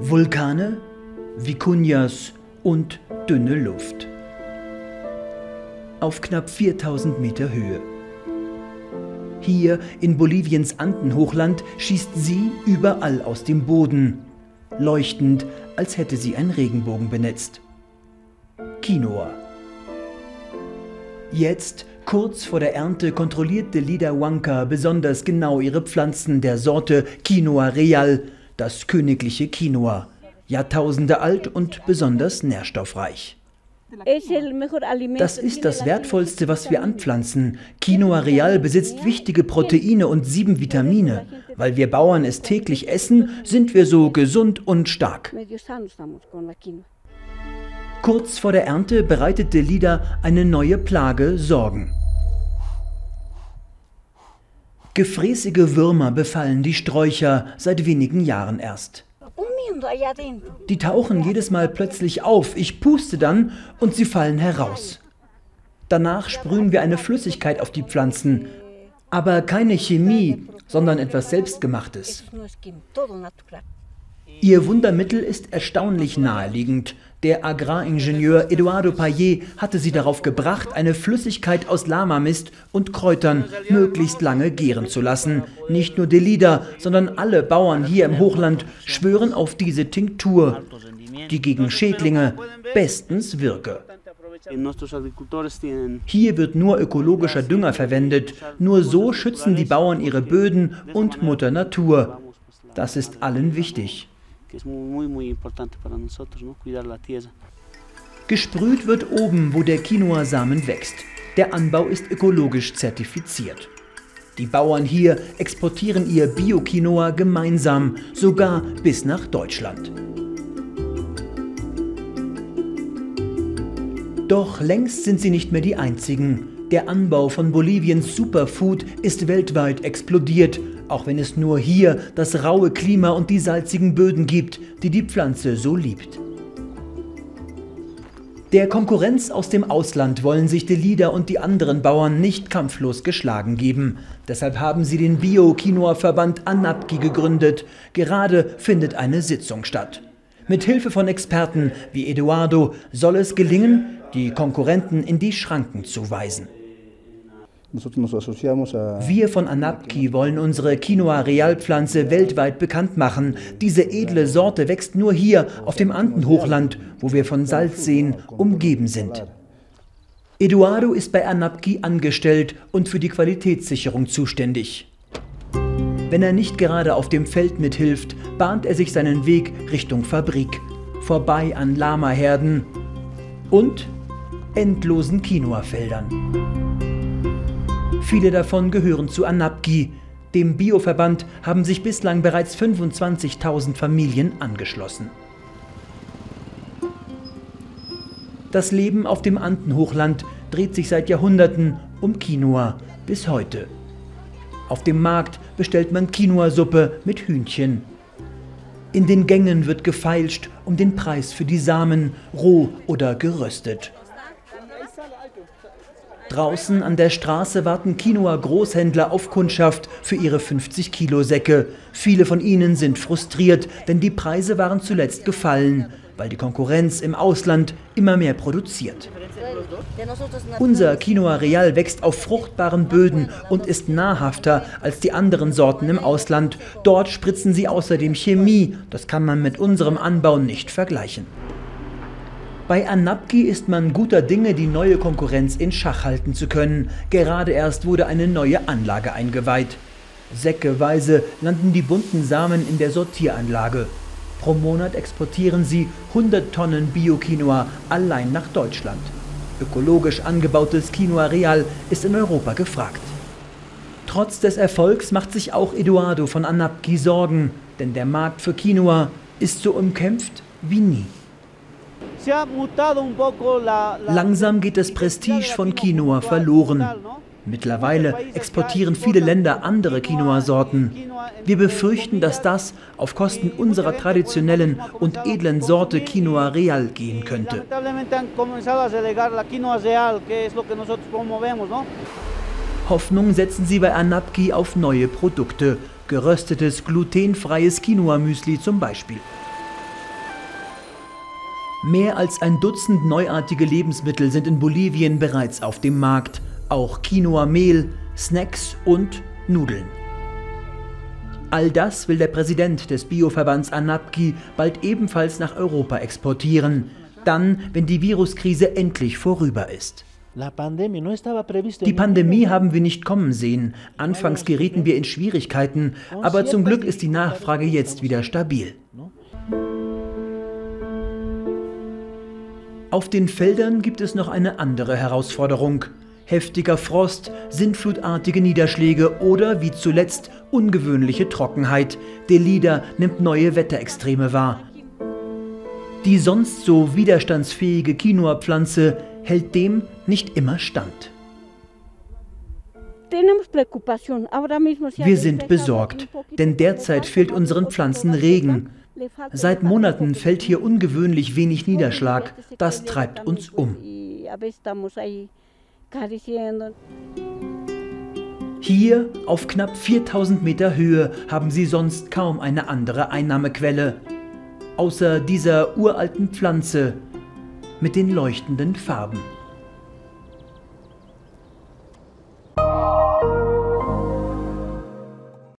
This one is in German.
Vulkane, Vicuñas und dünne Luft. Auf knapp 4000 Meter Höhe. Hier in Boliviens Andenhochland schießt sie überall aus dem Boden, leuchtend, als hätte sie ein Regenbogen benetzt. Quinoa. Jetzt, kurz vor der Ernte, kontrollierte Lida Huanca besonders genau ihre Pflanzen der Sorte Quinoa Real, das königliche Quinoa. Jahrtausende alt und besonders nährstoffreich. Das ist das Wertvollste, was wir anpflanzen. Quinoa Real besitzt wichtige Proteine und sieben Vitamine. Weil wir Bauern es täglich essen, sind wir so gesund und stark. Kurz vor der Ernte bereitete Lida eine neue Plage Sorgen. Gefräßige Würmer befallen die Sträucher seit wenigen Jahren erst. Die tauchen jedes Mal plötzlich auf, ich puste dann und sie fallen heraus. Danach sprühen wir eine Flüssigkeit auf die Pflanzen, aber keine Chemie, sondern etwas Selbstgemachtes. Ihr Wundermittel ist erstaunlich naheliegend. Der Agraringenieur Eduardo Payet hatte sie darauf gebracht, eine Flüssigkeit aus Lamamist und Kräutern möglichst lange gären zu lassen. Nicht nur Delida, sondern alle Bauern hier im Hochland schwören auf diese Tinktur, die gegen Schädlinge bestens wirke. Hier wird nur ökologischer Dünger verwendet. Nur so schützen die Bauern ihre Böden und Mutter Natur. Das ist allen wichtig que es muy, muy importante para nosotros, ¿no? cuidar la tierra. Gesprüht wird oben, wo der Quinoa-Samen wächst. Der Anbau ist ökologisch zertifiziert. Die Bauern hier exportieren ihr Bio-Quinoa gemeinsam, sogar bis nach Deutschland. Doch längst sind sie nicht mehr die einzigen. Der Anbau von Boliviens Superfood ist weltweit explodiert auch wenn es nur hier das raue Klima und die salzigen Böden gibt, die die Pflanze so liebt. Der Konkurrenz aus dem Ausland wollen sich die Lieder und die anderen Bauern nicht kampflos geschlagen geben. Deshalb haben sie den Bio-Quinoa-Verband ANAPKI gegründet. Gerade findet eine Sitzung statt. Mit Hilfe von Experten wie Eduardo soll es gelingen, die Konkurrenten in die Schranken zu weisen. Wir von Anapki wollen unsere Quinoa Realpflanze weltweit bekannt machen. Diese edle Sorte wächst nur hier auf dem Andenhochland, wo wir von Salzseen umgeben sind. Eduardo ist bei Anapki angestellt und für die Qualitätssicherung zuständig. Wenn er nicht gerade auf dem Feld mithilft, bahnt er sich seinen Weg Richtung Fabrik, vorbei an Lamaherden und endlosen Quinoa-Feldern. Viele davon gehören zu Anapgi. Dem Bioverband haben sich bislang bereits 25.000 Familien angeschlossen. Das Leben auf dem Andenhochland dreht sich seit Jahrhunderten um Quinoa bis heute. Auf dem Markt bestellt man Quinoa-Suppe mit Hühnchen. In den Gängen wird gefeilscht um den Preis für die Samen, roh oder geröstet. Draußen an der Straße warten Quinoa-Großhändler auf Kundschaft für ihre 50-Kilo-Säcke. Viele von ihnen sind frustriert, denn die Preise waren zuletzt gefallen, weil die Konkurrenz im Ausland immer mehr produziert. Unser Quinoa Real wächst auf fruchtbaren Böden und ist nahrhafter als die anderen Sorten im Ausland. Dort spritzen sie außerdem Chemie. Das kann man mit unserem Anbau nicht vergleichen. Bei Anapki ist man guter Dinge, die neue Konkurrenz in Schach halten zu können. Gerade erst wurde eine neue Anlage eingeweiht. Säckeweise landen die bunten Samen in der Sortieranlage. Pro Monat exportieren sie 100 Tonnen Bio-Quinoa allein nach Deutschland. Ökologisch angebautes Quinoa Real ist in Europa gefragt. Trotz des Erfolgs macht sich auch Eduardo von Anapki Sorgen, denn der Markt für Quinoa ist so umkämpft wie nie. Langsam geht das Prestige von Quinoa verloren. Mittlerweile exportieren viele Länder andere Quinoa-Sorten. Wir befürchten, dass das auf Kosten unserer traditionellen und edlen Sorte Quinoa Real gehen könnte. Hoffnung setzen sie bei Anapki auf neue Produkte, geröstetes glutenfreies Quinoa-Müsli zum Beispiel. Mehr als ein Dutzend neuartige Lebensmittel sind in Bolivien bereits auf dem Markt. Auch Quinoa-Mehl, Snacks und Nudeln. All das will der Präsident des Bioverbands ANAPKI bald ebenfalls nach Europa exportieren. Dann, wenn die Viruskrise endlich vorüber ist. Die Pandemie haben wir nicht kommen sehen. Anfangs gerieten wir in Schwierigkeiten, aber zum Glück ist die Nachfrage jetzt wieder stabil. Auf den Feldern gibt es noch eine andere Herausforderung. Heftiger Frost, sintflutartige Niederschläge oder wie zuletzt ungewöhnliche Trockenheit. Der Lieder nimmt neue Wetterextreme wahr. Die sonst so widerstandsfähige Quinoa-Pflanze hält dem nicht immer stand. Wir sind besorgt, denn derzeit fehlt unseren Pflanzen Regen. Seit Monaten fällt hier ungewöhnlich wenig Niederschlag. Das treibt uns um. Hier, auf knapp 4000 Meter Höhe, haben sie sonst kaum eine andere Einnahmequelle. Außer dieser uralten Pflanze mit den leuchtenden Farben.